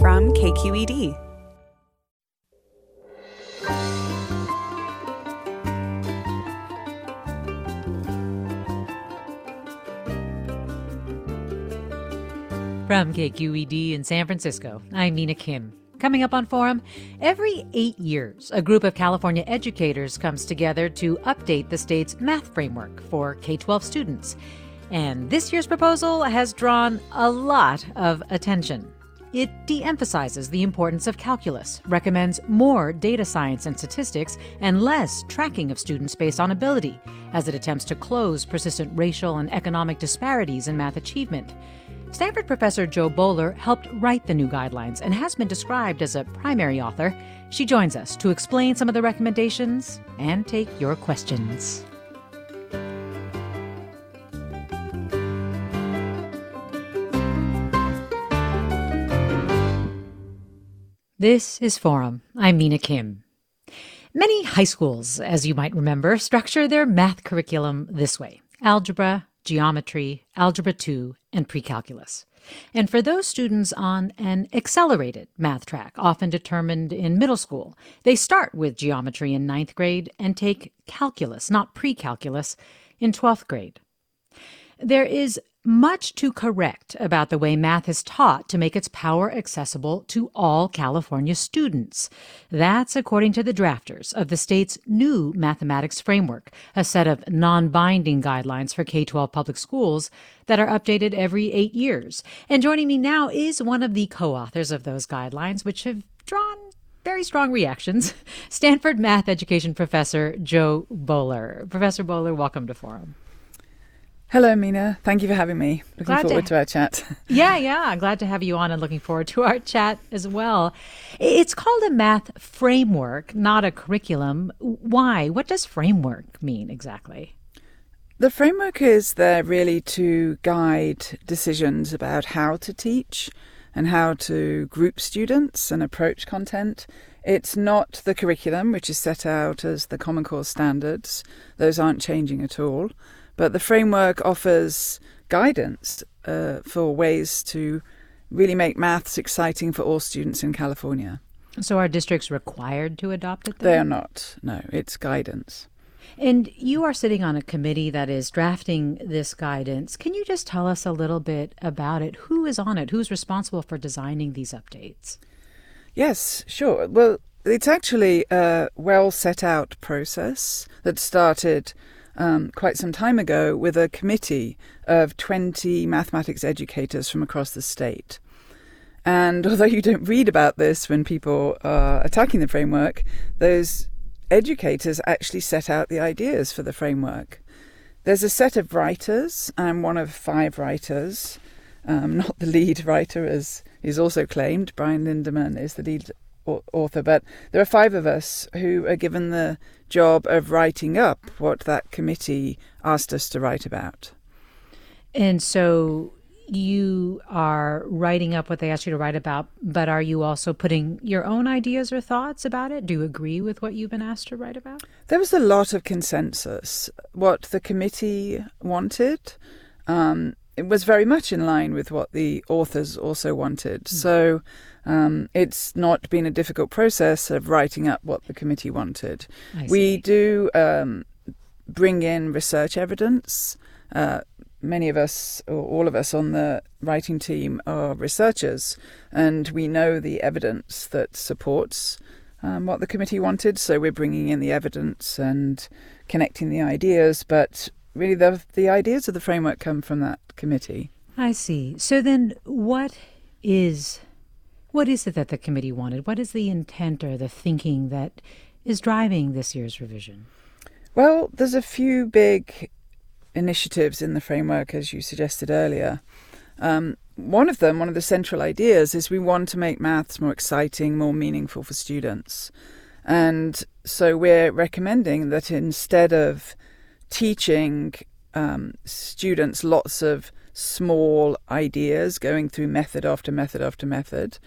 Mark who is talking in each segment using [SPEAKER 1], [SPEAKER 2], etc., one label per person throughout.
[SPEAKER 1] From KQED.
[SPEAKER 2] From KQED in San Francisco, I'm Mina Kim. Coming up on Forum, every eight years, a group of California educators comes together to update the state's math framework for K 12 students. And this year's proposal has drawn a lot of attention. It de emphasizes the importance of calculus, recommends more data science and statistics, and less tracking of students based on ability, as it attempts to close persistent racial and economic disparities in math achievement. Stanford professor Jo Boaler helped write the new guidelines and has been described as a primary author. She joins us to explain some of the recommendations and take your questions. This is Forum. I'm Mina Kim. Many high schools, as you might remember, structure their math curriculum this way algebra, geometry, algebra 2, and precalculus. And for those students on an accelerated math track, often determined in middle school, they start with geometry in ninth grade and take calculus, not precalculus, in 12th grade. There is much to correct about the way math is taught to make its power accessible to all California students. That's according to the drafters of the state's new mathematics framework, a set of non binding guidelines for K 12 public schools that are updated every eight years. And joining me now is one of the co authors of those guidelines, which have drawn very strong reactions. Stanford math education professor Jo Boaler. Professor Boaler, welcome to Forum.
[SPEAKER 3] Hello, Mina. Thank you for having me. Looking glad forward to, to, our chat.
[SPEAKER 2] yeah, yeah. Glad to have you on and looking forward to our chat as well. It's called a math framework, not a curriculum. Why? What does framework mean exactly?
[SPEAKER 3] The framework is there really to guide decisions about how to teach and how to group students and approach content. It's not the curriculum, which is set out as the Common Core standards, those aren't changing at all. But the framework offers guidance uh, for ways to really make maths exciting for all students in California.
[SPEAKER 2] So, are districts required to adopt it?
[SPEAKER 3] Then? They are not. No, it's guidance.
[SPEAKER 2] And you are sitting on a committee that is drafting this guidance. Can you just tell us a little bit about it? Who is on it? Who's responsible for designing these updates?
[SPEAKER 3] Yes, sure. Well, it's actually a well set out process that started um, quite some time ago with a committee of 20 mathematics educators from across the state. And although you don't read about this when people are attacking the framework, those educators actually set out the ideas for the framework. There's a set of writers. I'm one of five writers, um, not the lead writer, as is also claimed. Brian Lindaman is the lead author, but there are five of us who are given the job of writing up what that committee asked us to write about.
[SPEAKER 2] And so you are writing up what they asked you to write about, but are you also putting your own ideas or thoughts about it? Do you agree with what you've been asked to write about?
[SPEAKER 3] There was a lot of consensus. What the committee wanted, um, it was very much in line with what the authors also wanted. Mm. So um, it's not been a difficult process of writing up what the committee wanted. We do um, bring in research evidence. Uh, many of us, or all of us on the writing team, are researchers, and we know the evidence that supports um, what the committee wanted. So we're bringing in the evidence and connecting the ideas. But really, the the ideas of the framework come from that committee.
[SPEAKER 2] I see. So then, what is what is it that the committee wanted? What is the intent or the thinking that is driving this year's revision?
[SPEAKER 3] Well, there's a few big initiatives in the framework, as you suggested earlier. Um, one of them, one of the central ideas, is we want to make maths more exciting, more meaningful for students. And so we're recommending that instead of teaching um, students lots of small ideas, going through method after method after method,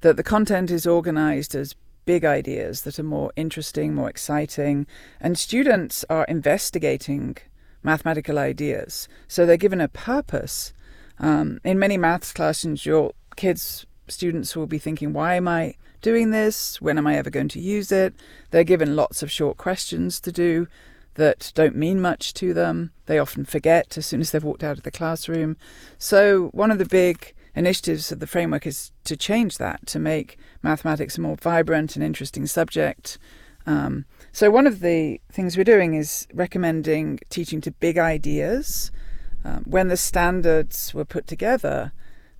[SPEAKER 3] that the content is organized as big ideas that are more interesting, more exciting, and students are investigating mathematical ideas. So they're given a purpose. Um, in many maths classes, your kids, students will be thinking, why am I doing this? When am I ever going to use it? They're given lots of short questions to do that don't mean much to them. They often forget as soon as they've walked out of the classroom. So, one of the big initiatives of the framework is to change that, to make mathematics a more vibrant and interesting subject. Um, so, one of the things we're doing is recommending teaching to big ideas. Um, when the standards were put together,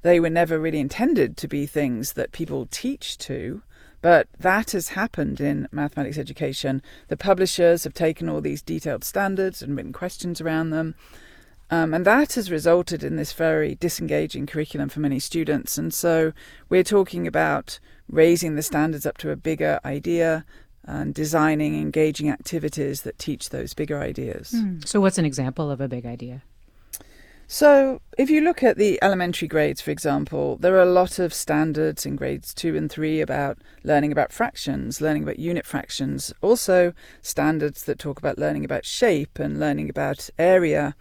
[SPEAKER 3] they were never really intended to be things that people teach to. But that has happened in mathematics education. The publishers have taken all these detailed standards and written questions around them. Um, and that has resulted in this very disengaging curriculum for many students. And so we're talking about raising the standards up to a bigger idea and designing engaging activities that teach those bigger ideas.
[SPEAKER 2] Mm. So, what's an example of a big idea?
[SPEAKER 3] So, if you look at the elementary grades, for example, there are a lot of standards in grades two and three about learning about fractions, learning about unit fractions, also standards that talk about learning about shape and learning about area.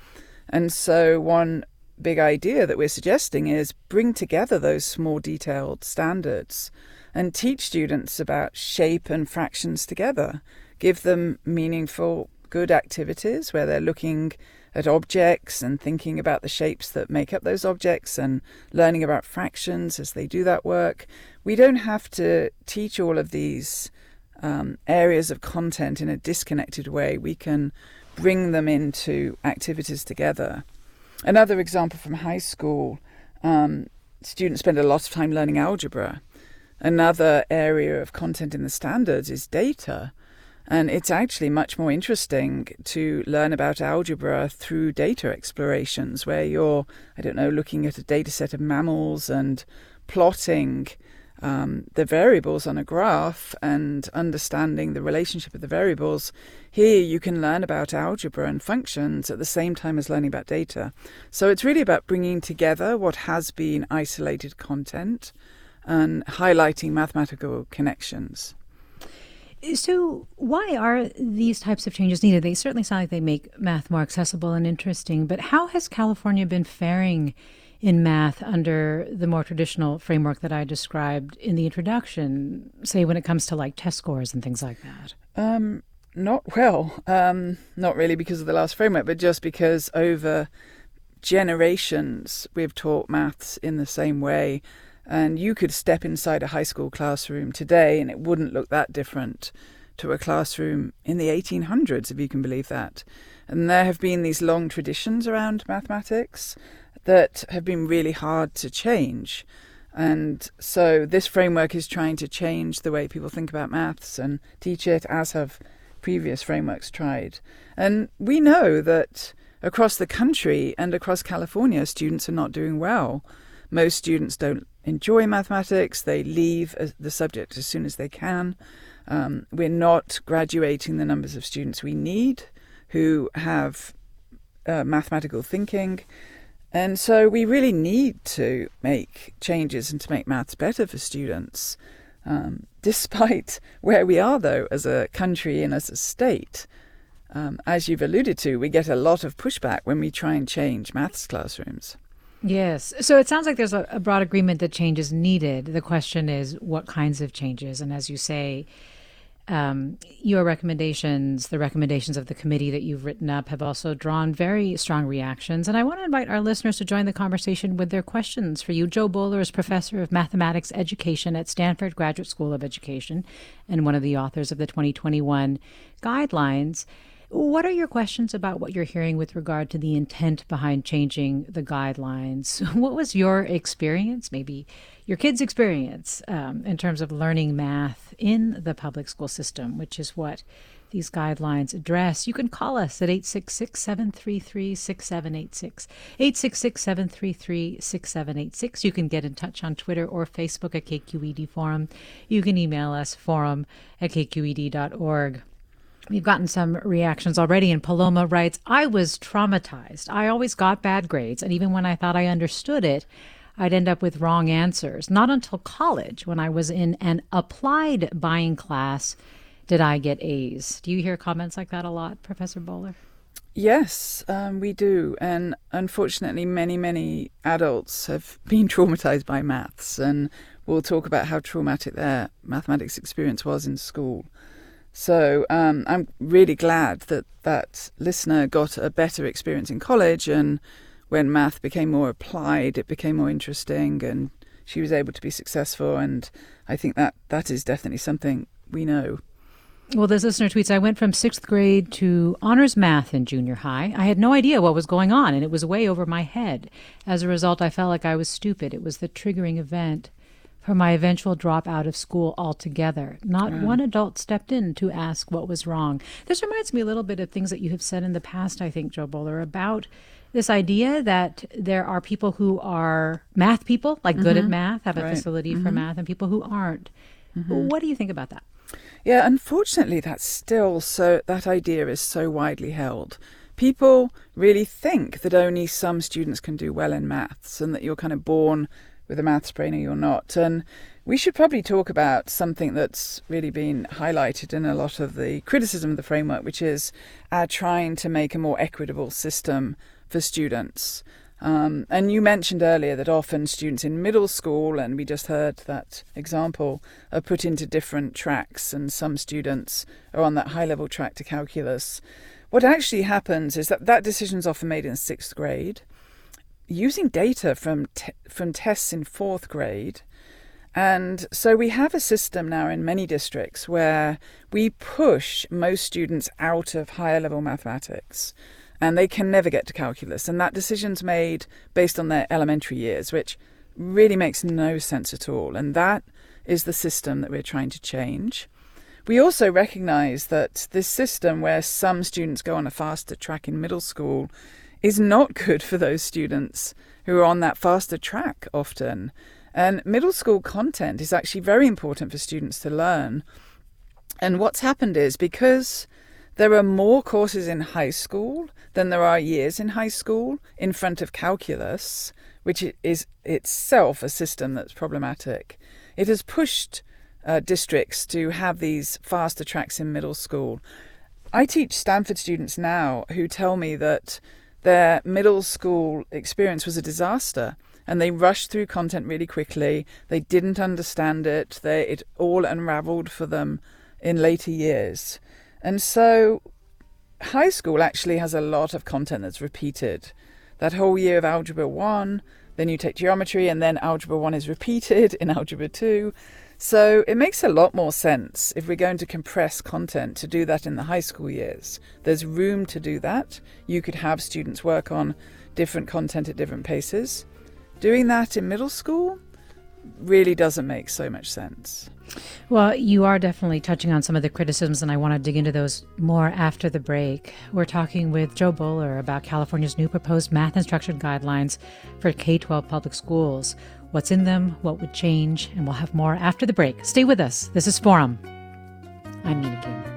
[SPEAKER 3] And so, one big idea that we're suggesting is bring together those small detailed standards and teach students about shape and fractions together. Give them meaningful, good activities where they're looking at objects and thinking about the shapes that make up those objects and learning about fractions as they do that work. We don't have to teach all of these um, areas of content in a disconnected way. We can bring them into activities together. Another example from high school um, students spend a lot of time learning algebra. Another area of content in the standards is data. And it's actually much more interesting to learn about algebra through data explorations, where you're, I don't know, looking at a data set of mammals and plotting um, the variables on a graph and understanding the relationship of the variables. Here, you can learn about algebra and functions at the same time as learning about data. So it's really about bringing together what has been isolated content and highlighting mathematical connections.
[SPEAKER 2] So, why are these types of changes needed? They certainly sound like they make math more accessible and interesting, but how has California been faring in math under the more traditional framework that I described in the introduction, say when it comes to like test scores and things like that?
[SPEAKER 3] Um, not well. Um, not really because of the last framework, but just because over generations we've taught maths in the same way and you could step inside a high school classroom today and it wouldn't look that different to a classroom in the 1800s, if you can believe that. And there have been these long traditions around mathematics that have been really hard to change. And so this framework is trying to change the way people think about maths and teach it, as have previous frameworks tried. And we know that across the country and across California, students are not doing well. Most students don't enjoy mathematics, they leave the subject as soon as they can. Um, we're not graduating the numbers of students we need who have uh, mathematical thinking. And so we really need to make changes and to make maths better for students. Um, despite where we are, though, as a country and as a state, um, as you've alluded to, we get a lot of pushback when we try and change maths classrooms.
[SPEAKER 2] Yes. So it sounds like there's a, a, broad agreement that change is needed. The question is what kinds of changes? And as you say, um, your recommendations, the recommendations of the committee that you've written up, have also drawn very strong reactions. And I want to invite our listeners to join the conversation with their questions for you. Jo Boaler is professor of mathematics education at Stanford Graduate School of Education and one of the authors of the 2021 guidelines. What are your questions about what you're hearing with regard to the intent behind changing the guidelines? What was your experience, maybe your kids' experience, um, in terms of learning math in the public school system, which is what these guidelines address? You can call us at 866 733 6786. 866 733 6786. You can get in touch on Twitter or Facebook at KQED Forum. You can email us forum at kqed.org. We've gotten some reactions already, and Paloma writes I was traumatized. I always got bad grades, and even when I thought I understood it, I'd end up with wrong answers. Not until college, when I was in an applied buying class, did I get A's. Do you hear comments like that a lot, Professor Boaler?
[SPEAKER 3] Yes, um, we do. And unfortunately, many, many adults have been traumatized by maths, and we'll talk about how traumatic their mathematics experience was in school. So um, I'm really glad that that listener got a better experience in college, and when math became more applied, it became more interesting, and she was able to be successful. And I think that that is definitely something we know.
[SPEAKER 2] Well, this listener tweets I went from sixth grade to honors math in junior high. I had no idea what was going on, and it was way over my head. As a result, I felt like I was stupid. It was the triggering event for my eventual drop out of school altogether. Not one adult stepped in to ask what was wrong. This reminds me a little bit of things that you have said in the past, I think, Jo Boaler, about this idea that there are people who are math people, like mm-hmm. good at mm-hmm. math, have a facility mm-hmm. for math, and people who aren't. Mm-hmm. What do you think about that?
[SPEAKER 3] Yeah, unfortunately, that's still so, that idea is so widely held. People really think that only some students can do well in maths and that you're kind of born with a maths brain or you're not. And we should probably talk about something that's really been highlighted in a lot of the criticism of the framework, which is uh, trying to make a more equitable system for students. Um, and you mentioned earlier that often students in middle school, and we just heard that example, are put into different tracks, and some students are on that high level track to calculus. What actually happens is that that decision is often made in sixth grade using data from te- from tests in fourth grade. And so we have a system now in many districts where we push most students out of higher level mathematics and they can never get to calculus. And that decision's made based on their elementary years, which really makes no sense at all. And that is the system that we're trying to change. We also recognize that this system, where some students go on a faster track in middle school, is not good for those students who are on that faster track often. And middle school content is actually very important for students to learn. And what's happened is because there are more courses in high school than there are years in high school in front of calculus, which is itself a system that's problematic. It has pushed uh, districts to have these faster tracks in middle school. I teach Stanford students now who tell me that their middle school experience was a disaster and they rushed through content really quickly. They didn't understand it. They, it all unraveled for them in later years. And so high school actually has a lot of content that's repeated. That whole year of Algebra 1, then you take geometry, and then Algebra 1 is repeated in Algebra 2. So it makes a lot more sense if we're going to compress content to do that in the high school years. There's room to do that. You could have students work on different content at different paces. Doing that in middle school really doesn't make so much sense.
[SPEAKER 2] Well, you are definitely touching on some of the criticisms, and I want to dig into those more after the break. We're talking with Jo Boaler about California's new proposed math instruction guidelines for K 12 public schools what's in them, what would change, and we'll have more after the break. Stay with us. This is Forum. I'm Mina Kim.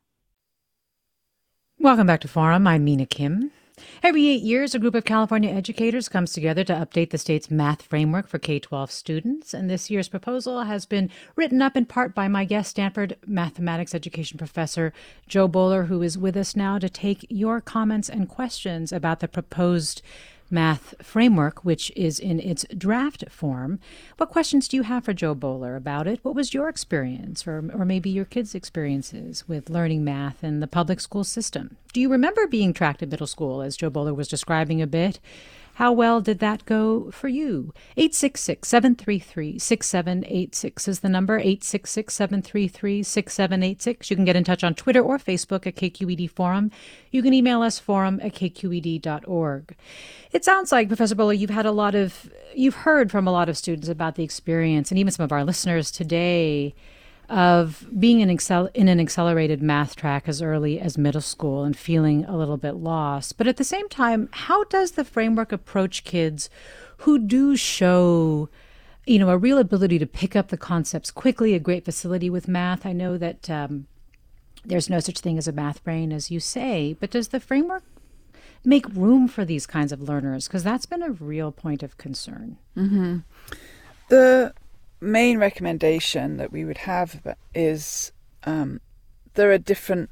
[SPEAKER 2] Welcome back to Forum. I'm Mina Kim. Every eight years, a group of California educators comes together to update the state's math framework for K 12 students. And this year's proposal has been written up in part by my guest, Stanford mathematics education professor Jo Boaler, who is with us now to take your comments and questions about the proposed math framework, which is in its draft form. What questions do you have for Jo Boaler about it? What was your experience, or, or maybe your kids' experiences with learning math in the public school system? Do you remember being tracked at middle school, as Jo Boaler was describing a bit? How well did that go for you? 866 733 6786 is the number 866 733 6786. You can get in touch on Twitter or Facebook at KQED Forum. You can email us forum at kqed.org. It sounds like, Professor Boaler, you've had a lot of, you've heard from a lot of students about the experience, and even some of our listeners today of being in, excel- in an accelerated math track as early as middle school and feeling a little bit lost. But at the same time, how does the framework approach kids who do show, you know, a real ability to pick up the concepts quickly, a great facility with math? I know that um, there's no such thing as a math brain, as you say, but does the framework make room for these kinds of learners? Because that's been a real point of concern.
[SPEAKER 3] Mm-hmm. The main recommendation that we would have is um, there are different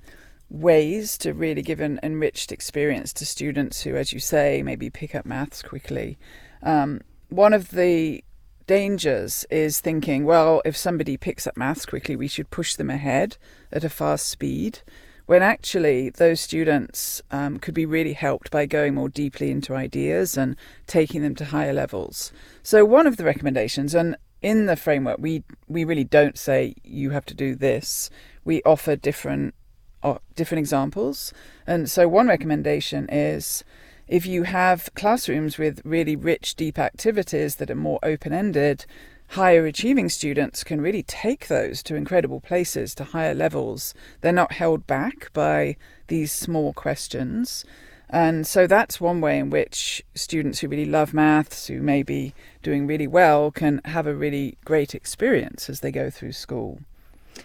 [SPEAKER 3] ways to really give an enriched experience to students who, as you say, maybe pick up maths quickly. Um, one of the dangers is thinking, well, if somebody picks up maths quickly, we should push them ahead at a fast speed. When actually, those students um, could be really helped by going more deeply into ideas and taking them to higher levels. So, one of the recommendations, and in the framework, we we really don't say you have to do this. We offer different uh, different examples, and so one recommendation is if you have classrooms with really rich, deep activities that are more open ended. Higher achieving students can really take those to incredible places, to higher levels. They're not held back by these small questions. And so that's one way in which students who really love maths, who may be doing really well, can have a really great experience as they go through school.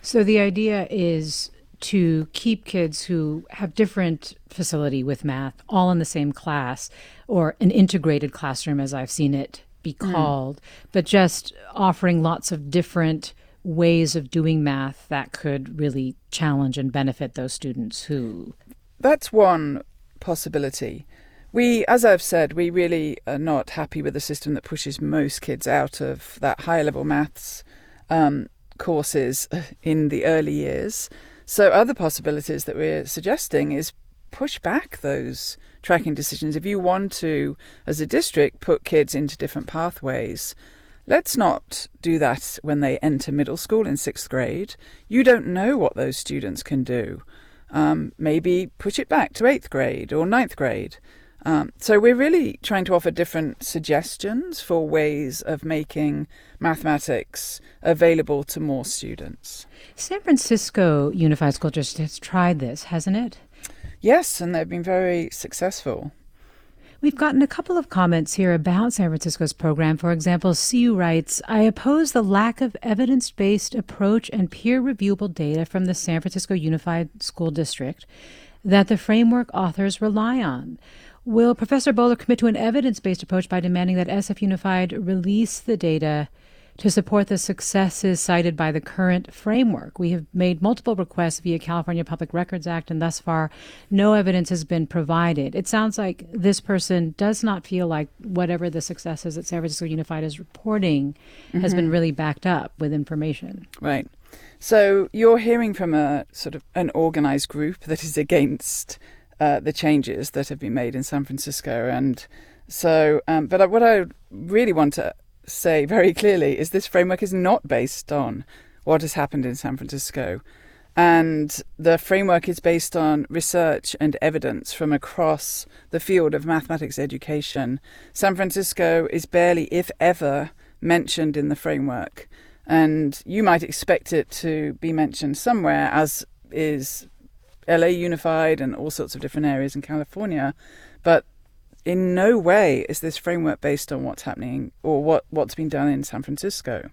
[SPEAKER 2] So the idea is to keep kids who have different facility with math all in the same class or an integrated classroom as I've seen it be mm. called, mm. but just offering lots of different ways of doing math that could really challenge and benefit those students who
[SPEAKER 3] that's one possibility. We, as I've said, we really are not happy with the system that pushes most kids out of that higher level maths um, courses in the early years. So, other possibilities that we're suggesting is push back those tracking decisions. If you want to, as a district, put kids into different pathways, let's not do that when they enter middle school in sixth grade. You don't know what those students can do um, maybe push it back to eighth grade or ninth grade. Um, so we're really trying to offer different suggestions for ways of making mathematics available to more students.
[SPEAKER 2] San Francisco Unified School District has tried this, hasn't it?
[SPEAKER 3] Yes, and they've been very successful.
[SPEAKER 2] We've gotten a couple of comments here about San Francisco's program. For example, CU writes I oppose the lack of evidence based approach and peer reviewable data from the San Francisco Unified School District that the framework authors rely on. Will Professor Boaler commit to an evidence based approach by demanding that SF Unified release the data to support the successes cited by the current framework. We have made multiple requests via California Public Records Act, and thus far, no evidence has been provided. It sounds like this person does not feel like whatever the successes that San Francisco Unified is reporting mm-hmm. has been mm-hmm. really backed up with information.
[SPEAKER 3] Right. So you're hearing from a sort of an organized group that is against uh, the changes that have been made in San Francisco, and so, um, but what I really want to say very clearly is this framework is not based on what has happened in San Francisco. And the framework is based on research and evidence from across the field of mathematics education. San Francisco is barely, if ever, mentioned in the framework. And you might expect it to be mentioned somewhere, as is LA Unified and all sorts of different areas in California. But in no way is this framework based on what's happening or what, what's been done in San Francisco.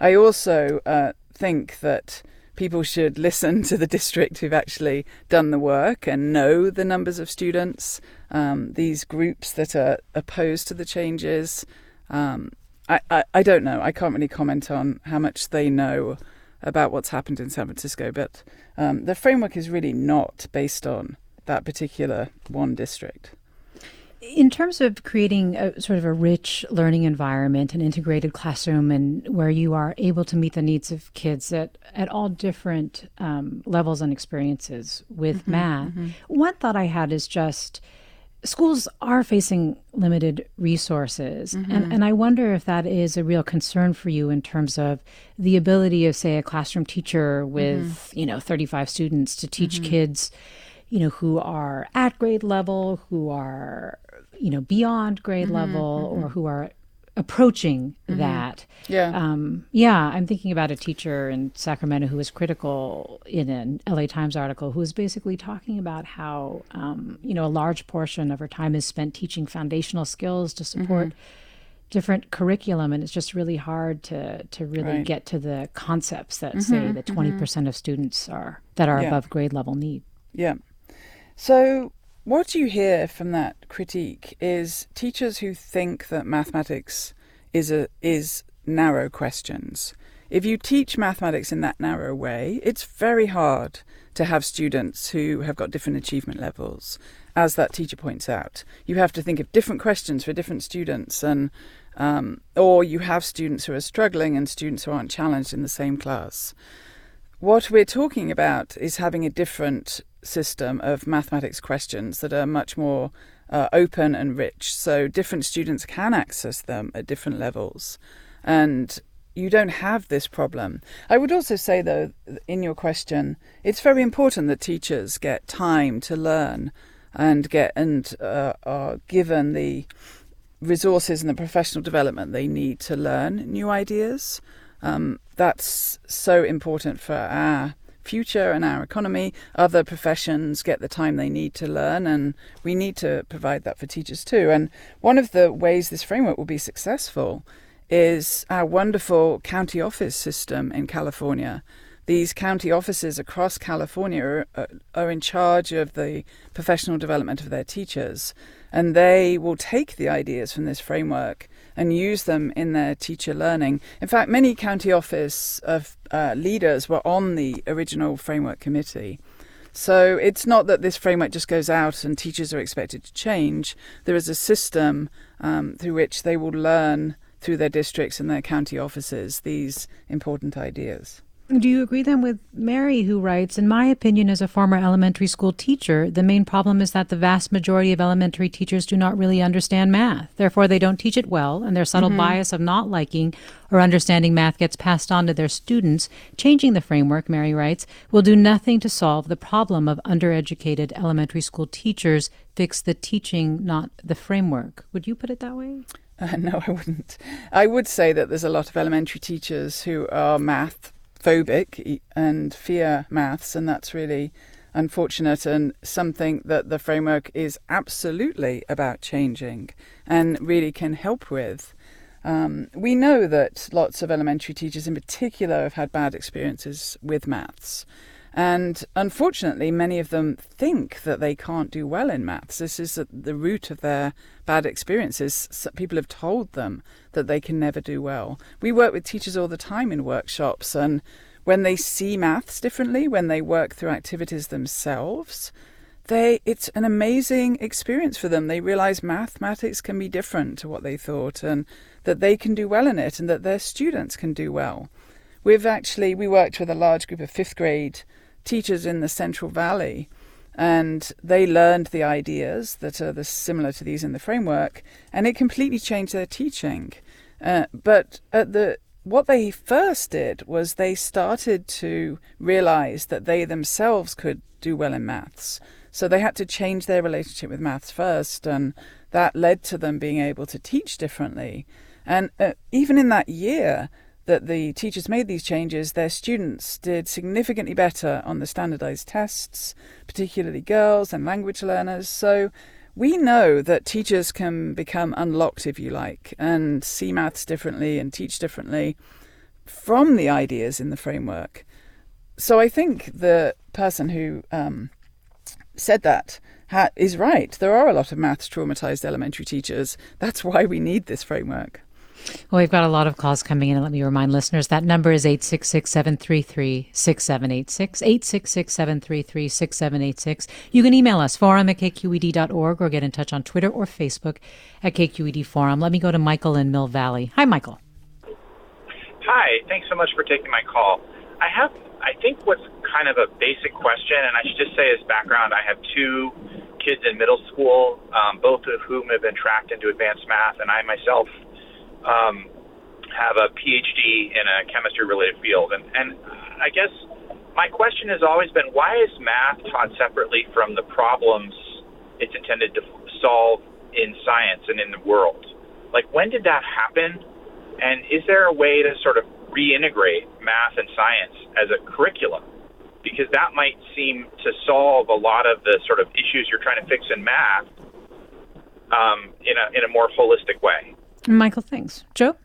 [SPEAKER 3] I also uh, think that people should listen to the district who've actually done the work and know the numbers of students, um, these groups that are opposed to the changes. Um, I, I, I, don't know. I can't really comment on how much they know about what's happened in San Francisco, but um, the framework is really not based on that particular one district.
[SPEAKER 2] In terms of creating a sort of a rich learning environment, an integrated classroom, and where you are able to meet the needs of kids at, at all different um, levels and experiences with mm-hmm, math, mm-hmm. one thought I had is just schools are facing limited resources mm-hmm. and, and i wonder if that is a real concern for you in terms of the ability of say a classroom teacher with mm-hmm. you know 35 students to teach mm-hmm. kids you know who are at grade level who are you know beyond grade mm-hmm, level or mm-hmm. who are approaching mm-hmm. that
[SPEAKER 3] yeah
[SPEAKER 2] um, yeah i'm thinking about a teacher in sacramento who was critical in an la times article who was basically talking about how um, you know a large portion of her time is spent teaching foundational skills to support mm-hmm. different curriculum and it's just really hard to to really right. get to the concepts that say mm-hmm, that 20% mm-hmm. of students are that are yeah. above grade level need
[SPEAKER 3] yeah so what you hear from that critique is teachers who think that mathematics is a is narrow questions. If you teach mathematics in that narrow way, it's very hard to have students who have got different achievement levels. As that teacher points out, you have to think of different questions for different students, and um, or you have students who are struggling and students who aren't challenged in the same class. What we're talking about is having a different system of mathematics questions that are much more uh, open and rich. So different students can access them at different levels. And you don't have this problem. I would also say, though, in your question, it's very important that teachers get time to learn and get and uh, are given the resources and the professional development they need to learn new ideas. Um, that's so important for our future and our economy. Other professions get the time they need to learn, and we need to provide that for teachers too. And one of the ways this framework will be successful is our wonderful county office system in California. These county offices across California are, uh, are in charge of the professional development of their teachers, and they will take the ideas from this framework and use them in their teacher learning. In fact, many county office of uh, leaders were on the original framework committee. So it's not that this framework just goes out and teachers are expected to change. There is a system um, through which they will learn through their districts and their county offices these important ideas.
[SPEAKER 2] Do you agree then with Mary, who writes, In my opinion, as a former elementary school teacher, the main problem is that the vast majority of elementary teachers do not really understand math. Therefore, they don't teach it well, and their subtle mm-hmm. bias of not liking or understanding math gets passed on to their students. Changing the framework, Mary writes, will do nothing to solve the problem of undereducated elementary school teachers. Fix the teaching, not the framework. Would you put it that way?
[SPEAKER 3] Uh, no, I wouldn't. I would say that there's a lot of elementary teachers who are math phobic and fear maths, and that's really unfortunate and something that the framework is absolutely about changing and really can help with. Um, we know that lots of elementary teachers, in particular, have had bad experiences with maths. And unfortunately, many of them think that they can't do well in maths. This is the root of their bad experiences. People have told them that they can never do well. We work with teachers all the time in workshops, and when they see maths differently, when they work through activities themselves, they it's an amazing experience for them. They realize mathematics can be different to what they thought and that they can do well in it and that their students can do well. We've actually we worked with a large group of 5th grade teachers in the Central Valley, and they learned the ideas that are the, similar to these in the framework, and it completely changed their teaching. Uh, but at the what they first did was they started to realize that they themselves could do well in maths. So they had to change their relationship with maths first, and that led to them being able to teach differently. And uh, even in that year that the teachers made these changes, their students did significantly better on the standardized tests, particularly girls and language learners. So we know that teachers can become unlocked, if you like, and see maths differently and teach differently from the ideas in the framework. So I think the person who um, said that ha- is right. There are a lot of maths traumatized elementary teachers. That's why we need this framework.
[SPEAKER 2] Well, we've got a lot of calls coming in. And let me remind listeners that number is 866 733 6786. 866 733 6786. You can email us, forum at kqed.org, or get in touch on Twitter or Facebook at KQED Forum. Let me go to Michael in Mill Valley. Hi, Michael.
[SPEAKER 4] Hi, thanks so much for taking my call. I have, I think, what's kind of a basic question, and I should just say as background, I have two kids in middle school, um, both of whom have been tracked into advanced math, and I myself um, have a PhD in a chemistry related field. And, and I guess my question has always been why is math taught separately from the problems it's intended to solve in science and in the world? Like, when did that happen? And is there a way to sort of reintegrate math and science as a curriculum? Because that might seem to solve a lot of the sort of issues you're trying to fix in math um, in, a, in a more holistic way.
[SPEAKER 2] Michael, thanks. Jo?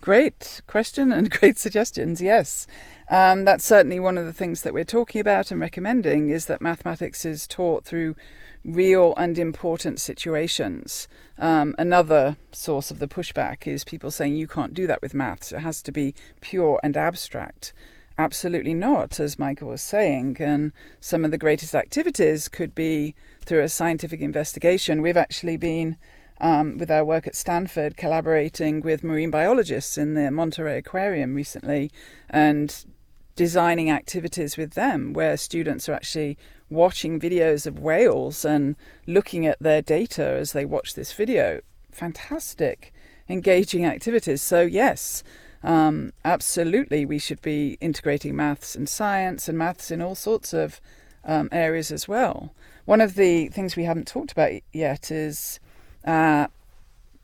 [SPEAKER 3] Great question and great suggestions, yes. Um, that's certainly one of the things that we're talking about and recommending is that mathematics is taught through real and important situations. Um, another source of the pushback is people saying you can't do that with maths. It has to be pure and abstract. Absolutely not, as Michael was saying. And some of the greatest activities could be through a scientific investigation. We've actually been um, with our work at Stanford, collaborating with marine biologists in the Monterey Aquarium recently and designing activities with them where students are actually watching videos of whales and looking at their data as they watch this video. Fantastic, engaging activities. So, yes, um, absolutely, we should be integrating maths and science and maths in all sorts of um, areas as well. One of the things we haven't talked about yet is uh,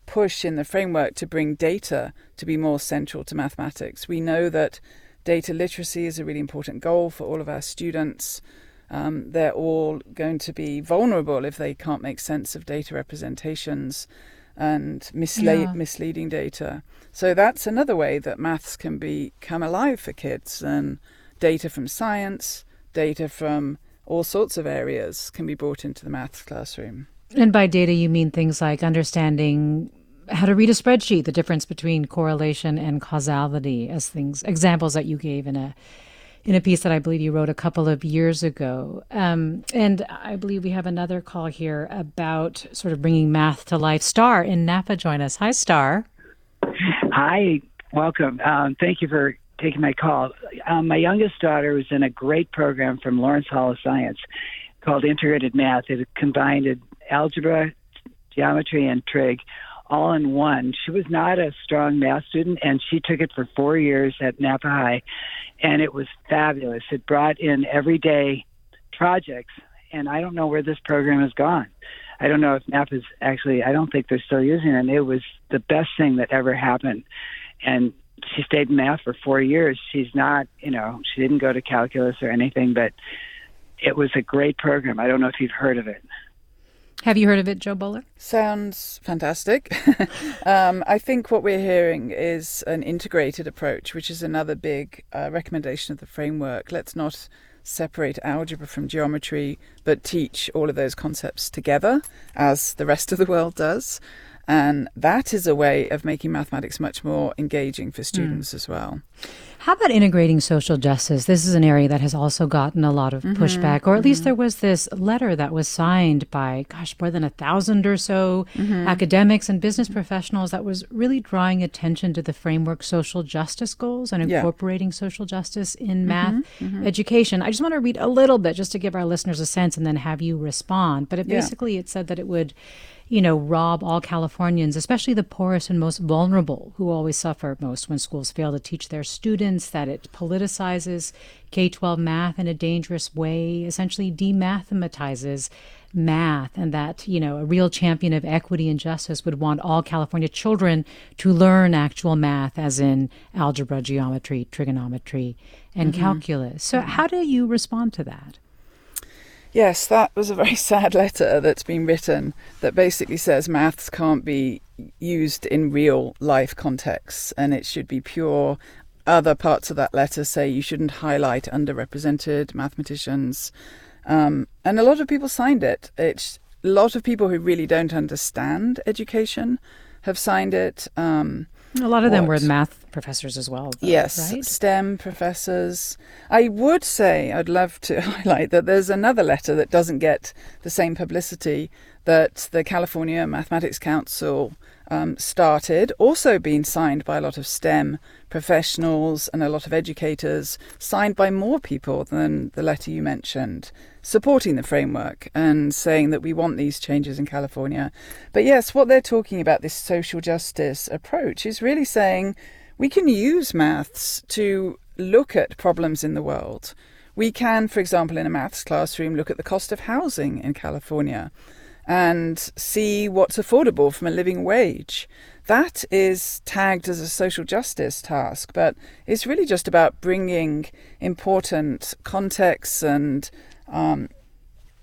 [SPEAKER 3] push in the framework to bring data to be more central to mathematics. We know that data literacy is a really important goal for all of our students. Um, they're all going to be vulnerable if they can't make sense of data representations and misla- yeah. misleading data. So that's another way that maths can be come alive for kids and data from science, data from all sorts of areas can be brought into the maths classroom.
[SPEAKER 2] And by data, you mean things like understanding how to read a spreadsheet, the difference between correlation and causality, as things examples that you gave in a in a piece that I believe you wrote a couple of years ago. Um, and I believe we have another call here about sort of bringing math to life. Star in Napa, join us. Hi, Star.
[SPEAKER 5] Hi, welcome. Um, thank you for taking my call. Um, my youngest daughter was in a great program from Lawrence Hall of Science called Integrated Math. It combined algebra, geometry, and trig all in one. She was not a strong math student, and she took it for four years at Napa High, and it was fabulous. It brought in everyday projects, and I don't know where this program has gone. I don't know if Napa's actually, I don't think they're still using it. And it was the best thing that ever happened. And she stayed in math for four years. She's not, you know, she didn't go to calculus or anything, but it was a great program. I don't know if you've heard of it.
[SPEAKER 2] Have you heard of it, Jo Boaler?
[SPEAKER 3] Sounds fantastic. um, I think what we're hearing is an integrated approach, which is another big uh, recommendation of the framework. Let's not separate algebra from geometry, but teach all of those concepts together, as the rest of the world does. And that is a way of making mathematics much more engaging for students mm. as well.
[SPEAKER 2] How about integrating social justice? This is an area that has also gotten a lot of mm-hmm, pushback, or at mm-hmm. least there was this letter that was signed by, gosh, more than a thousand or so mm-hmm. academics and business professionals that was really drawing attention to the framework social justice goals and incorporating yeah. social justice in mm-hmm, math mm-hmm. education. I just want to read a little bit just to give our listeners a sense and then have you respond. But it basically, it said that it would you know, rob all Californians, especially the poorest and most vulnerable, who always suffer most when schools fail to teach their students, that it politicizes K 12 math in a dangerous way, essentially demathematizes math, and that, you know, a real champion of equity and justice would want all California children to learn actual math, as in algebra, geometry, trigonometry, and mm-hmm. calculus. So, mm-hmm. how do you respond to that?
[SPEAKER 3] Yes, that was a very sad letter that's been written that basically says maths can't be used in real life contexts and it should be pure. Other parts of that letter say you shouldn't highlight underrepresented mathematicians. Um, and a lot of people signed it. It's a lot of people who really don't understand education have signed it. Um,
[SPEAKER 2] a lot of what? them were math professors as well.
[SPEAKER 3] Though, yes,
[SPEAKER 2] right?
[SPEAKER 3] STEM professors. I would say I'd love to highlight that there's another letter that doesn't get the same publicity that the California Mathematics Council um, started, also being signed by a lot of STEM professionals and a lot of educators, signed by more people than the letter you mentioned, supporting the framework and saying that we want these changes in California. But yes, what they're talking about, this social justice approach, is really saying we can use maths to look at problems in the world. We can, for example, in a maths classroom, look at the cost of housing in California and see what's affordable from a living wage. That is tagged as a social justice task, but it's really just about bringing important contexts and um,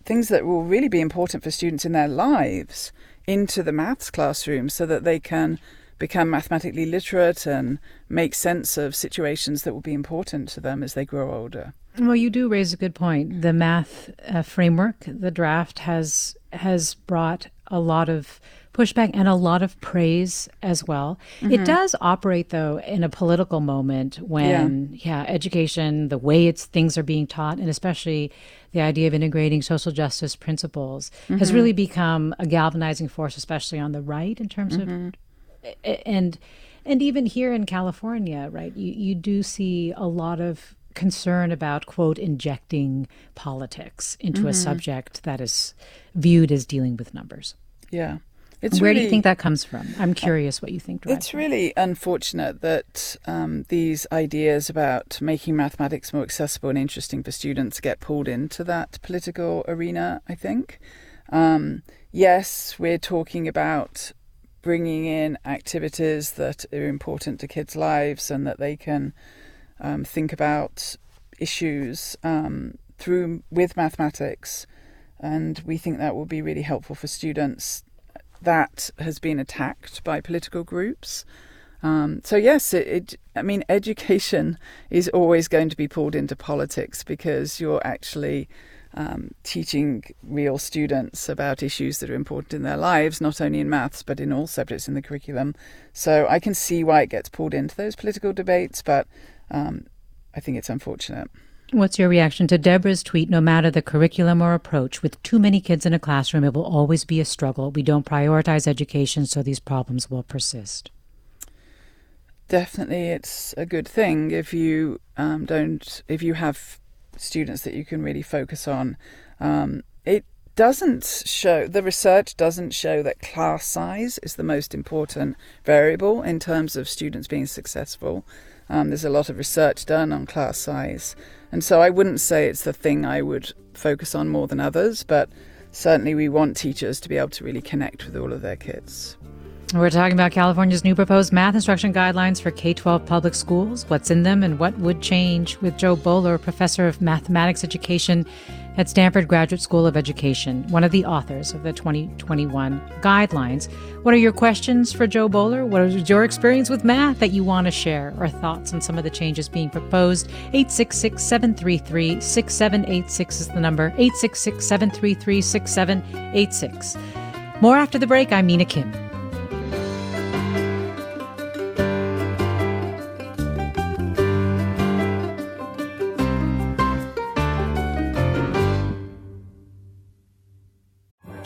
[SPEAKER 3] things that will really be important for students in their lives into the maths classroom so that they can become mathematically literate and make sense of situations that will be important to them as they grow older.
[SPEAKER 2] Well, you do raise a good point. The math uh, framework, the draft has has brought a lot of pushback and a lot of praise as well. Mm-hmm. It does operate though in a political moment when yeah. yeah, education, the way it's things are being taught and especially the idea of integrating social justice principles mm-hmm. has really become a galvanizing force especially on the right in terms mm-hmm. of and and even here in California, right? You you do see a lot of concern about quote injecting politics into mm-hmm. a subject that is viewed as dealing with numbers.
[SPEAKER 3] Yeah.
[SPEAKER 2] It's Where really, do you think that comes from? I'm curious what you think.
[SPEAKER 3] It's really unfortunate that um, these ideas about making mathematics more accessible and interesting for students get pulled into that political arena. I think. Um, yes, we're talking about bringing in activities that are important to kids' lives and that they can um, think about issues um, through with mathematics, and we think that will be really helpful for students. That has been attacked by political groups. Um, so yes, it, it, I mean, education is always going to be pulled into politics because you're actually um, teaching real students about issues that are important in their lives, not only in maths but in all subjects in the curriculum. So I can see why it gets pulled into those political debates, but um, I think it's unfortunate.
[SPEAKER 2] What's your reaction to Deborah's tweet? No matter the curriculum or approach, with too many kids in a classroom, it will always be a struggle. We don't prioritize education, so these problems will persist.
[SPEAKER 3] Definitely, it's a good thing if you um, don't, if you have students that you can really focus on. Um, it doesn't show, the research doesn't show that class size is the most important variable in terms of students being successful. Um, there's a lot of research done on class size. And so I wouldn't say it's the thing I would focus on more than others, but certainly we want teachers to be able to really connect with all of their kids.
[SPEAKER 2] We're talking about California's new proposed math instruction guidelines for K 12 public schools, what's in them, and what would change with Jo Boaler, professor of mathematics education at Stanford Graduate School of Education, one of the authors of the 2021 guidelines. What are your questions for Jo Boaler? What is your experience with math that you want to share, or thoughts on some of the changes being proposed? 866 733 6786 is the number 866 733 6786. More after the break. I'm Mina Kim.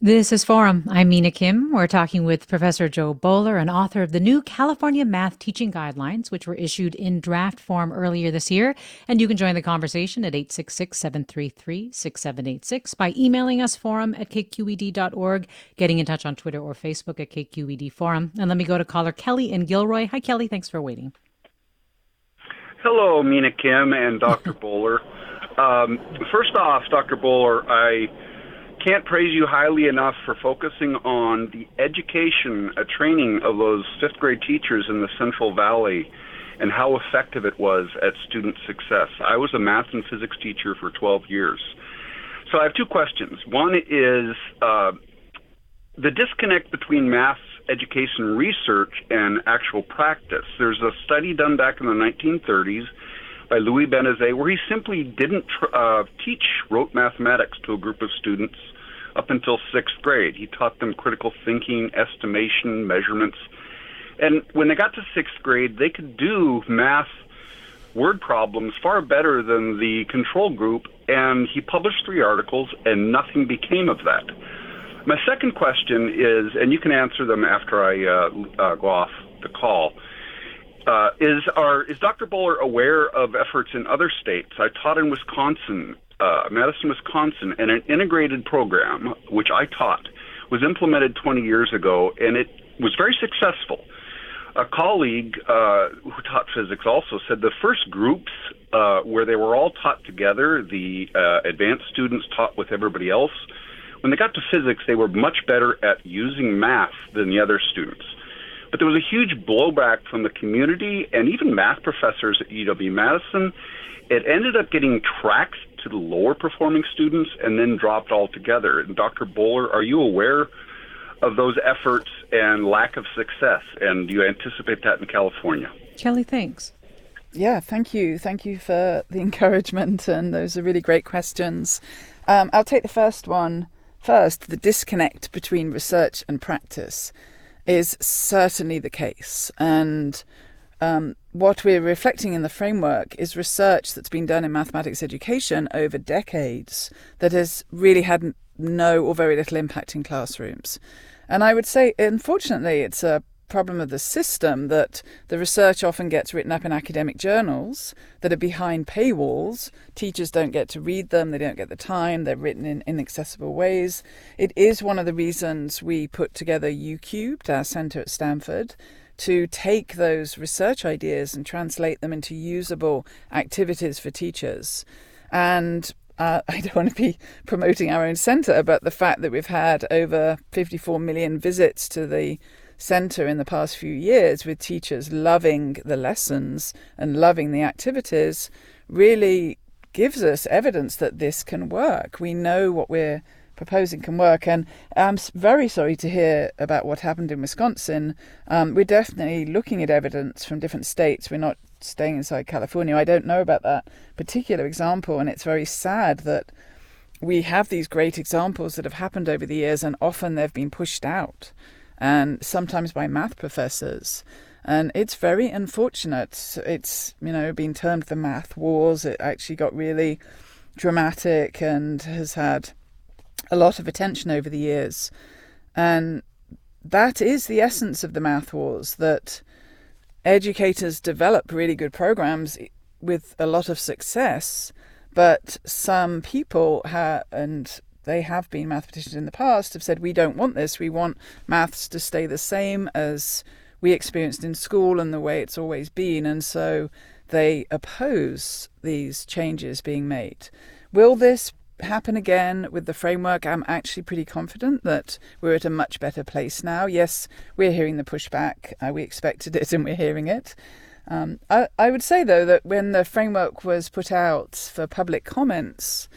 [SPEAKER 2] This is Forum. I'm Mina Kim. We're talking with Professor Jo Boaler, an author of the new California Math Teaching Guidelines, which were issued in draft form earlier this year. And you can join the conversation at 866 733 6786 by emailing us forum at kqed.org, getting in touch on Twitter or Facebook at KQED Forum. And let me go to caller Kelly in Gilroy. Hi, Kelly. Thanks for waiting.
[SPEAKER 6] Hello, Mina Kim and Dr. Boaler. Um, first off, Dr. Boaler, I can't praise you highly enough for focusing on the education, a training of those fifth grade teachers in the Central Valley and how effective it was at student success. I was a math and physics teacher for 12 years. So I have two questions. One is uh, the disconnect between math education research and actual practice. There's a study done back in the 1930s by Louis Benezet where he simply didn't uh, teach rote mathematics to a group of students up until sixth grade. He taught them critical thinking, estimation, measurements. And when they got to sixth grade, they could do math word problems far better than the control group. And he published three articles, and nothing became of that. My second question is, and you can answer them after I uh, uh, go off the call. Uh, is are is Dr. Boaler aware of efforts in other states? I taught in Wisconsin uh, Madison, Wisconsin, and an integrated program, which I taught, was implemented 20 years ago, and it was very successful. A colleague uh, who taught physics also said the first groups uh, where they were all taught together, the uh, advanced students taught with everybody else, when they got to physics, they were much better at using math than the other students. But there was a huge blowback from the community and even math professors at UW Madison. It ended up getting tracked to the lower performing students and then dropped altogether. And Dr. Boaler, are you aware of those efforts and lack of success? And do you anticipate that in California?
[SPEAKER 2] Kelly, thanks.
[SPEAKER 3] Yeah, thank you. Thank you for the encouragement, and those are really great questions. Um, I'll take the first one first. The disconnect between research and practice is certainly the case. And um, what we're reflecting in the framework is research that's been done in mathematics education over decades that has really had no or very little impact in classrooms. And I would say, unfortunately, it's a problem of the system that the research often gets written up in academic journals that are behind paywalls. Teachers don't get to read them, they don't get the time, they're written in inaccessible ways. It is one of the reasons we put together youcubed, our centre at Stanford, to take those research ideas and translate them into usable activities for teachers. And uh, I don't want to be promoting our own centre, but the fact that we've had over 54 million visits to the centre in the past few years with teachers loving the lessons and loving the activities really gives us evidence that this can work. We know what we're proposing can work. And I'm very sorry to hear about what happened in Wisconsin. Um, we're definitely looking at evidence from different states. We're not staying inside California. I don't know about that particular example, and it's very sad that we have these great examples that have happened over the years, and often they've been pushed out, and sometimes by math professors. And it's very unfortunate. It's, you know, been termed the math wars. It actually got really dramatic and has had a lot of attention over the years. And that is the essence of the math wars that educators develop really good programs with a lot of success, but some people and they have been mathematicians in the past have said we don't want this. We want maths to stay the same as we experienced in school and the way it's always been, and so they oppose these changes being made. Will this happen again with the framework? I'm actually pretty confident that we're at a much better place now. Yes, we're hearing the pushback. Uh, we expected it and we're hearing it. Um, I, I would say, though, that when the framework was put out for public comments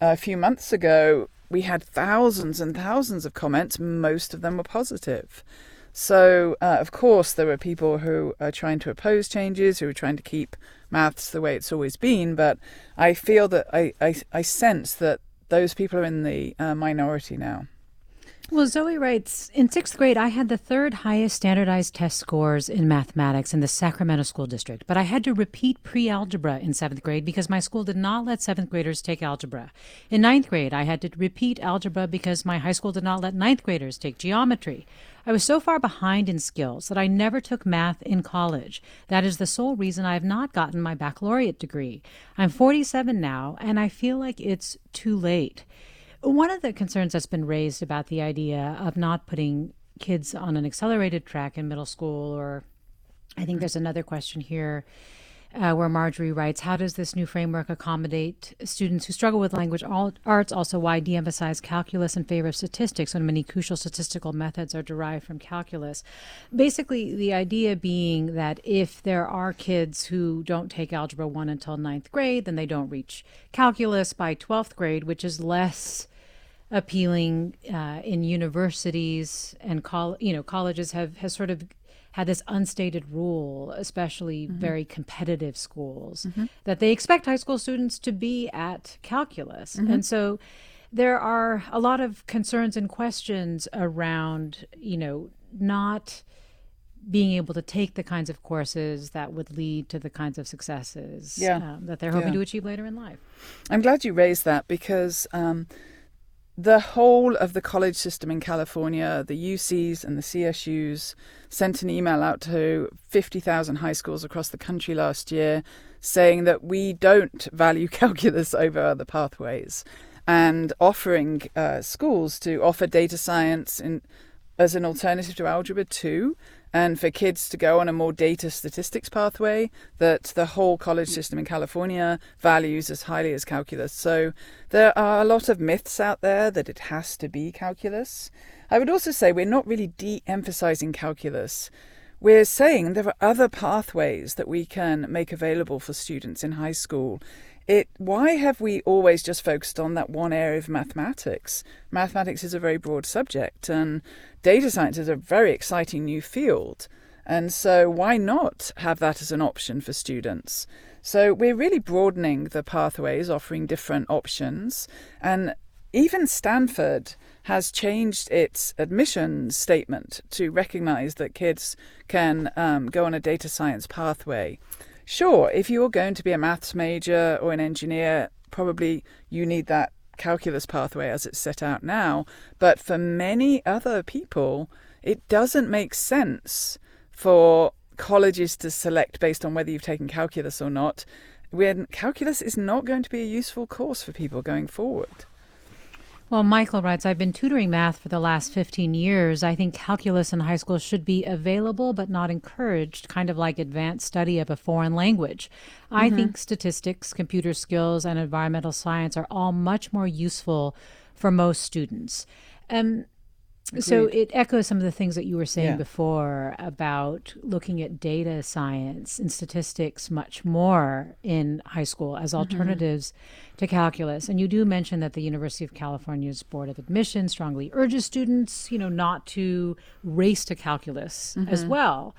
[SPEAKER 3] a few months ago, we had thousands and thousands of comments. Most of them were positive. So, uh, of course, there are people who are trying to oppose changes, who are trying to keep maths the way it's always been. But I feel that I, I, I sense that those people are in the uh, minority now.
[SPEAKER 2] Well, Zoe writes In sixth grade, I had the third highest standardized test scores in mathematics in the Sacramento School District, but I had to repeat pre algebra in seventh grade because my school did not let seventh graders take algebra. In ninth grade, I had to repeat algebra because my high school did not let ninth graders take geometry. I was so far behind in skills that I never took math in college. That is the sole reason I have not gotten my baccalaureate degree. I'm 47 now, and I feel like it's too late. One of the concerns that's been raised about the idea of not putting kids on an accelerated track in middle school, or I think there's another question here uh, where Marjorie writes, How does this new framework accommodate students who struggle with language arts? Also, why de emphasize calculus in favor of statistics when many crucial statistical methods are derived from calculus? Basically, the idea being that if there are kids who don't take Algebra 1 until ninth grade, then they don't reach calculus by 12th grade, which is less appealing uh, in universities and col- you know colleges have has sort of had this unstated rule, especially mm-hmm. very competitive schools, mm-hmm. that they expect high school students to be at calculus, mm-hmm. and so there are a lot of concerns and questions around you know not being able to take the kinds of courses that would lead to the kinds of successes yeah. um, that they're hoping yeah. to achieve later in life.
[SPEAKER 3] I'm glad you raised that because um, the whole of the college system in California, the UCs and the CSUs, sent an email out to 50,000 high schools across the country last year saying that we don't value calculus over other pathways and offering uh, schools to offer data science in, as an alternative to Algebra 2 and for kids to go on a more data statistics pathway that the whole college system in California values as highly as calculus. So there are a lot of myths out there that it has to be calculus. I would also say we're not really de emphasizing calculus. We're saying there are other pathways that we can make available for students in high school it why have we always just focused on that one area of mathematics? Mathematics is a very broad subject and data science is a very exciting new field. And so why not have that as an option for students? So we're really broadening the pathways offering different options. And even stanford has changed its admissions statement to recognize that kids can um, go on a data science pathway Sure, if you're going to be a maths major or an engineer, probably you need that calculus pathway as it's set out now. But for many other people, it doesn't make sense for colleges to select based on whether you've taken calculus or not, when calculus is not going to be a useful course for people going forward.
[SPEAKER 2] Well, Michael writes, I've been tutoring math for the last 15 years. I think calculus in high school should be available but not encouraged, kind of like advanced study of a foreign language. Mm-hmm. I think statistics, computer skills, and environmental science are all much more useful for most students. Um, Agreed. So it echoes some of the things that you were saying yeah. before about looking at data science and statistics much more in high school as mm-hmm. alternatives mm-hmm. To calculus. And you do mention that the University of California's Board of Admission strongly urges students, you know, not to race to calculus mm-hmm. as well.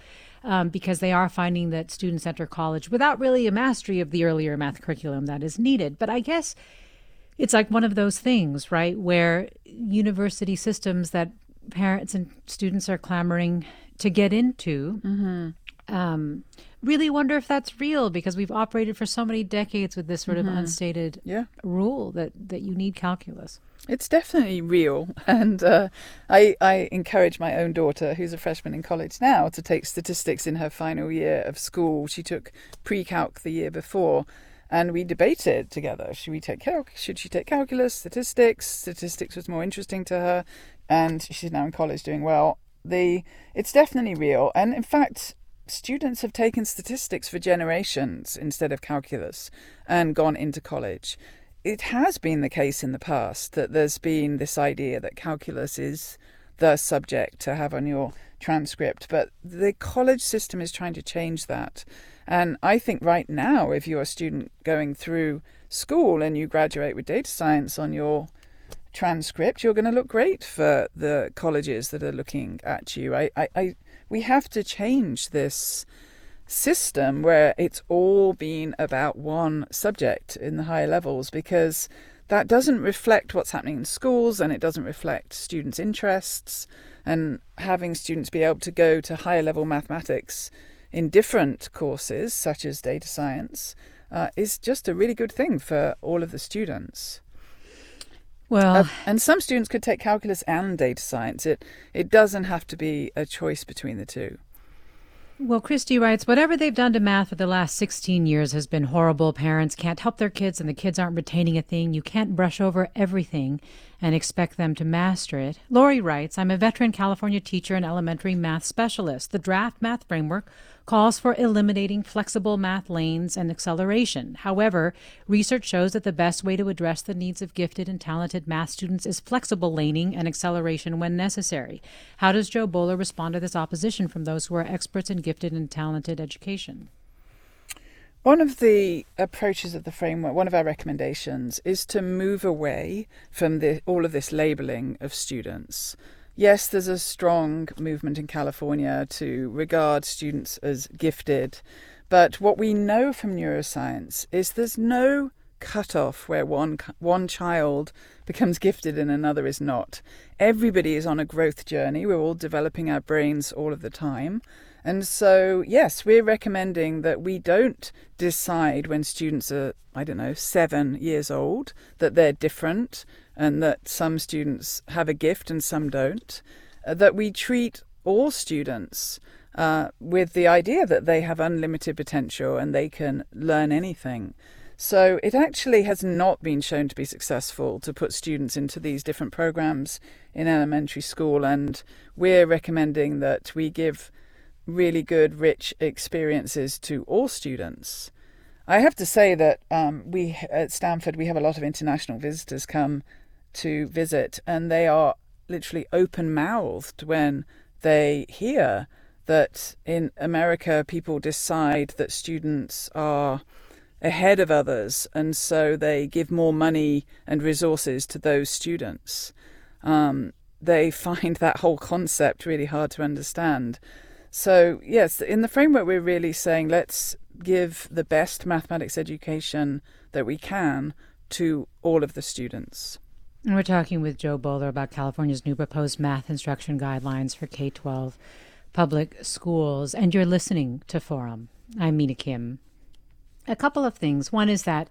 [SPEAKER 2] Um, because they are finding that students enter college without really a mastery of the earlier math curriculum that is needed. But I guess it's like one of those things, right, where university systems that parents and students are clamoring to get into mm-hmm. um, really wonder if that's real because we've operated for so many decades with this sort mm-hmm. of unstated yeah. rule that, that you need calculus.
[SPEAKER 3] It's definitely real, and uh, I, I encourage my own daughter, who's a freshman in college now, to take statistics in her final year of school. She took pre-calc the year before, and we debated together. Should we take cal- should she take calculus, statistics? Statistics was more interesting to her, and she's now in college doing well. The it's definitely real, and in fact, students have taken statistics for generations instead of calculus and gone into college. It has been the case in the past that there's been this idea that calculus is the subject to have on your transcript, but the college system is trying to change that. And I think right now, if you're a student going through school and you graduate with data science on your transcript, you're going to look great for the colleges that are looking at you. I, I, I we have to change this system where it's all been about one subject in the higher levels because that doesn't reflect what's happening in schools and it doesn't reflect students' interests. And having students be able to go to higher level mathematics in different courses, such as data science, uh, is just a really good thing for all of the students.
[SPEAKER 2] Well,
[SPEAKER 3] uh, and some students could take calculus and data science. It it doesn't have to be a choice between the two.
[SPEAKER 2] Well, Christy writes, whatever they've done to math for the last 16 years has been horrible. Parents can't help their kids, and the kids aren't retaining a thing. You can't brush over everything and expect them to master it. Lori writes, I'm a veteran California teacher and elementary math specialist. The draft math framework calls for eliminating flexible math lanes and acceleration. However, research shows that the best way to address the needs of gifted and talented math students is flexible laning and acceleration when necessary. How does Jo Boaler respond to this opposition from those who are experts in gifted and talented education?
[SPEAKER 3] One of the approaches of the framework, one of our recommendations, is to move away from the, all of this labeling of students yes, there's a strong movement in California to regard students as gifted. But what we know from neuroscience is there's no cutoff where one one child becomes gifted and another is not. Everybody is on a growth journey. We're all developing our brains all of the time. And so, yes, we're recommending that we don't decide when students are, I don't know, seven years old, that they're different and that some students have a gift and some don't, uh, that we treat all students uh, with the idea that they have unlimited potential and they can learn anything. So it actually has not been shown to be successful to put students into these different programs in elementary school, and we're recommending that we give really good, rich experiences to all students. I have to say that um, we at Stanford we have a lot of international visitors come to visit, and they are literally open mouthed when they hear that in America people decide that students are ahead of others, and so they give more money and resources to those students. Um, they find that whole concept really hard to understand. So, yes, in the framework, we're really saying let's give the best mathematics education that we can to all of the students.
[SPEAKER 2] And we're talking with Jo Boaler about California's new proposed math instruction guidelines for K 12 public schools. And you're listening to Forum. I'm Mina Kim. A couple of things. One is that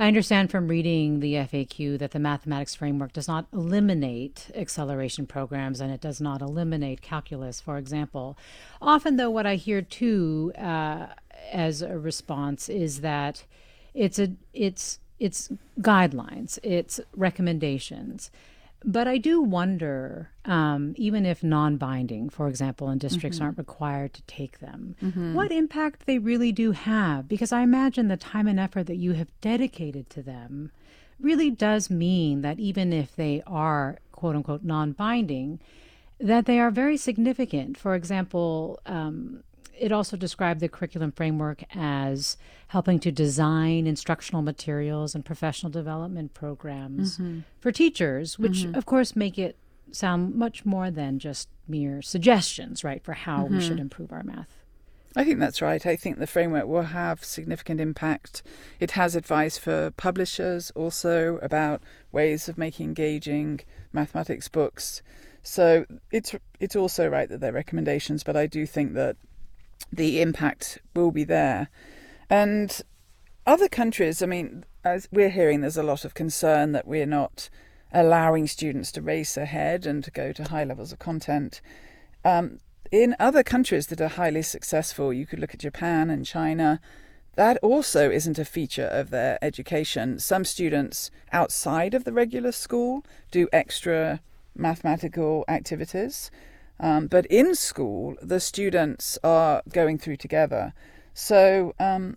[SPEAKER 2] I understand from reading the FAQ that the mathematics framework does not eliminate acceleration programs and it does not eliminate calculus, for example. Often, though, what I hear too uh, as a response is that it's a it's it's guidelines, it's recommendations. But I do wonder, um, even if non binding, for example, and districts mm-hmm. aren't required to take them, mm-hmm. what impact they really do have. Because I imagine the time and effort that you have dedicated to them really does mean that even if they are quote unquote non binding, that they are very significant. For example, um, it also described the curriculum framework as helping to design instructional materials and professional development programs mm-hmm. for teachers, which mm-hmm. of course make it sound much more than just mere suggestions, right, for how mm-hmm. we should improve our math.
[SPEAKER 3] I think that's right. I think the framework will have significant impact. It has advice for publishers also about ways of making engaging mathematics books. So it's it's also right that they're recommendations, but I do think that the impact will be there. And other countries, I mean, as we're hearing, there's a lot of concern that we're not allowing students to race ahead and to go to high levels of content. Um, in other countries that are highly successful, you could look at Japan and China, that also isn't a feature of their education. Some students outside of the regular school do extra mathematical activities, um, but in school, the students are going through together. So um,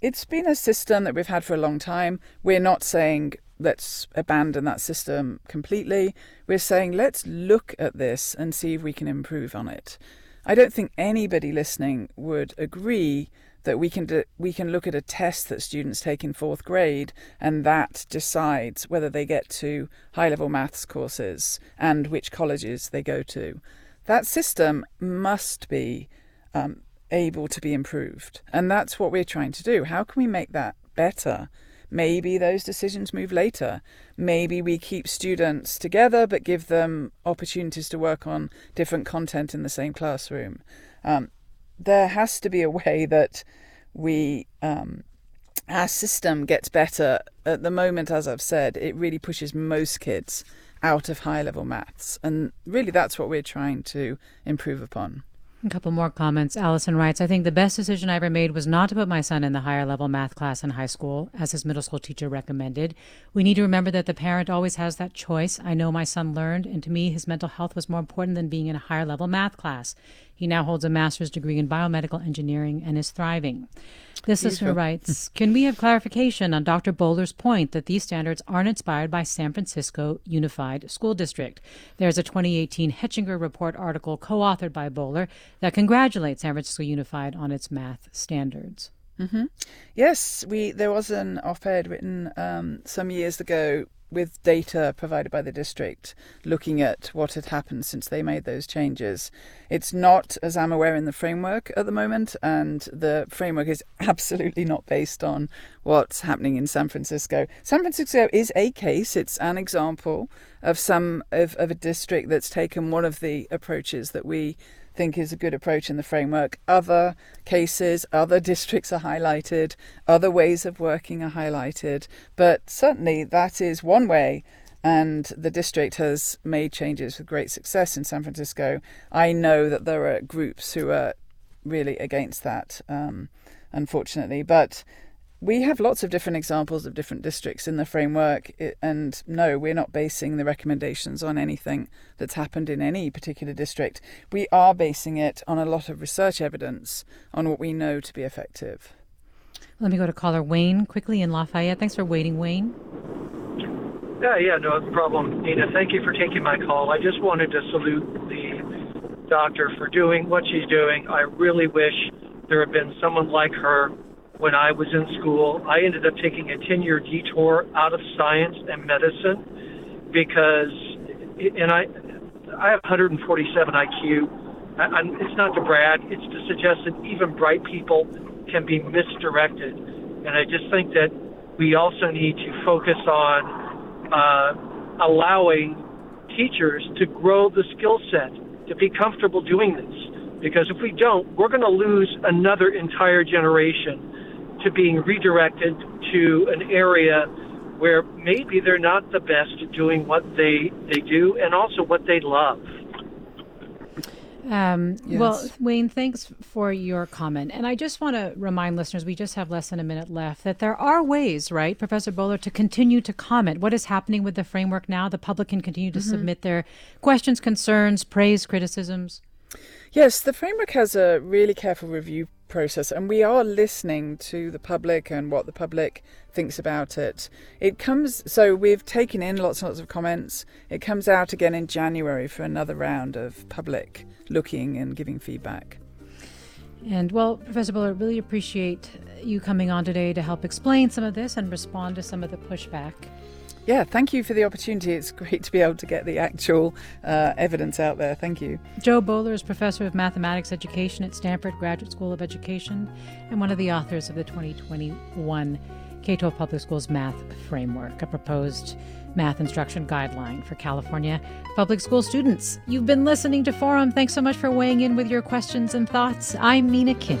[SPEAKER 3] it's been a system that we've had for a long time. We're not saying let's abandon that system completely. We're saying let's look at this and see if we can improve on it. I don't think anybody listening would agree that we can do, we can look at a test that students take in fourth grade and that decides whether they get to high level maths courses and which colleges they go to. That system must be um, able to be improved, and that's what we're trying to do. How can we make that better? Maybe those decisions move later. Maybe we keep students together but give them opportunities to work on different content in the same classroom. Um, there has to be a way that we um, our system gets better. At the moment, as I've said, it really pushes most kids out of high level maths, and really that's what we're trying to improve upon.
[SPEAKER 2] A couple more comments. Allison writes I think the best decision I ever made was not to put my son in the higher level math class in high school, as his middle school teacher recommended. We need to remember that the parent always has that choice. I know my son learned, and to me, his mental health was more important than being in a higher level math class. He now holds a master's degree in biomedical engineering and is thriving. This listener writes Can we have clarification on Dr. Boaler's point that these standards aren't inspired by San Francisco Unified School District? There's a 2018 Hechinger Report article co authored by Bowler that congratulates San Francisco Unified on its math standards.
[SPEAKER 3] Mm-hmm. Yes, we there was an op-ed written um, some years ago with data provided by the district looking at what had happened since they made those changes. It's not, as I'm aware, in the framework at the moment, and the framework is absolutely not based on what's happening in San Francisco. San Francisco is a case, it's an example of some of, of a district that's taken one of the approaches that we think is a good approach in the framework. Other cases, other districts are highlighted, other ways of working are highlighted, but certainly that is one way. And the district has made changes with great success in San Francisco. I know that there are groups who are really against that, um, unfortunately. But we have lots of different examples of different districts in the framework, and no, we're not basing the recommendations on anything that's happened in any particular district. We are basing it on a lot of research evidence on what we know to be effective.
[SPEAKER 2] Let me go to caller Wayne quickly in Lafayette. Thanks for waiting, Wayne.
[SPEAKER 7] Yeah, yeah, no problem. Nina, thank you for taking my call. I just wanted to salute the doctor for doing what she's doing. I really wish there had been someone like her when I was in school. I ended up taking a 10 year detour out of science and medicine because, and I, I have 147 IQ. I, I'm, it's not to brag, it's to suggest that even bright people can be misdirected. And I just think that we also need to focus on uh, allowing teachers to grow the skill set, to be comfortable doing this. Because if we don't, we're going to lose another entire generation to being redirected to an area where maybe they're not the best at doing what they they do and also what they love.
[SPEAKER 2] Um, yes. Well, Wayne, thanks for your comment. And I just want to remind listeners, we just have less than a minute left, that there are ways, right, Professor Boaler, to continue to comment. What is happening with the framework now? The public can continue to mm-hmm. submit their questions, concerns, praise, criticisms.
[SPEAKER 3] Yes, the framework has a really careful review process and we are listening to the public and what the public thinks about it. It comes so we've taken in lots and lots of comments. It comes out again in January for another round of public looking and giving feedback.
[SPEAKER 2] And well, Professor Boaler, really appreciate you coming on today to help explain some of this and respond to some of the pushback.
[SPEAKER 3] Yeah, thank you for the opportunity. It's great to be able to get the actual uh, evidence out there. Thank you.
[SPEAKER 2] Jo Boaler is professor of mathematics education at Stanford Graduate School of Education and one of the authors of the 2021 K 12 Public Schools Math Framework, a proposed math instruction guideline for California public school students. You've been listening to Forum. Thanks so much for weighing in with your questions and thoughts. I'm Mina Kim.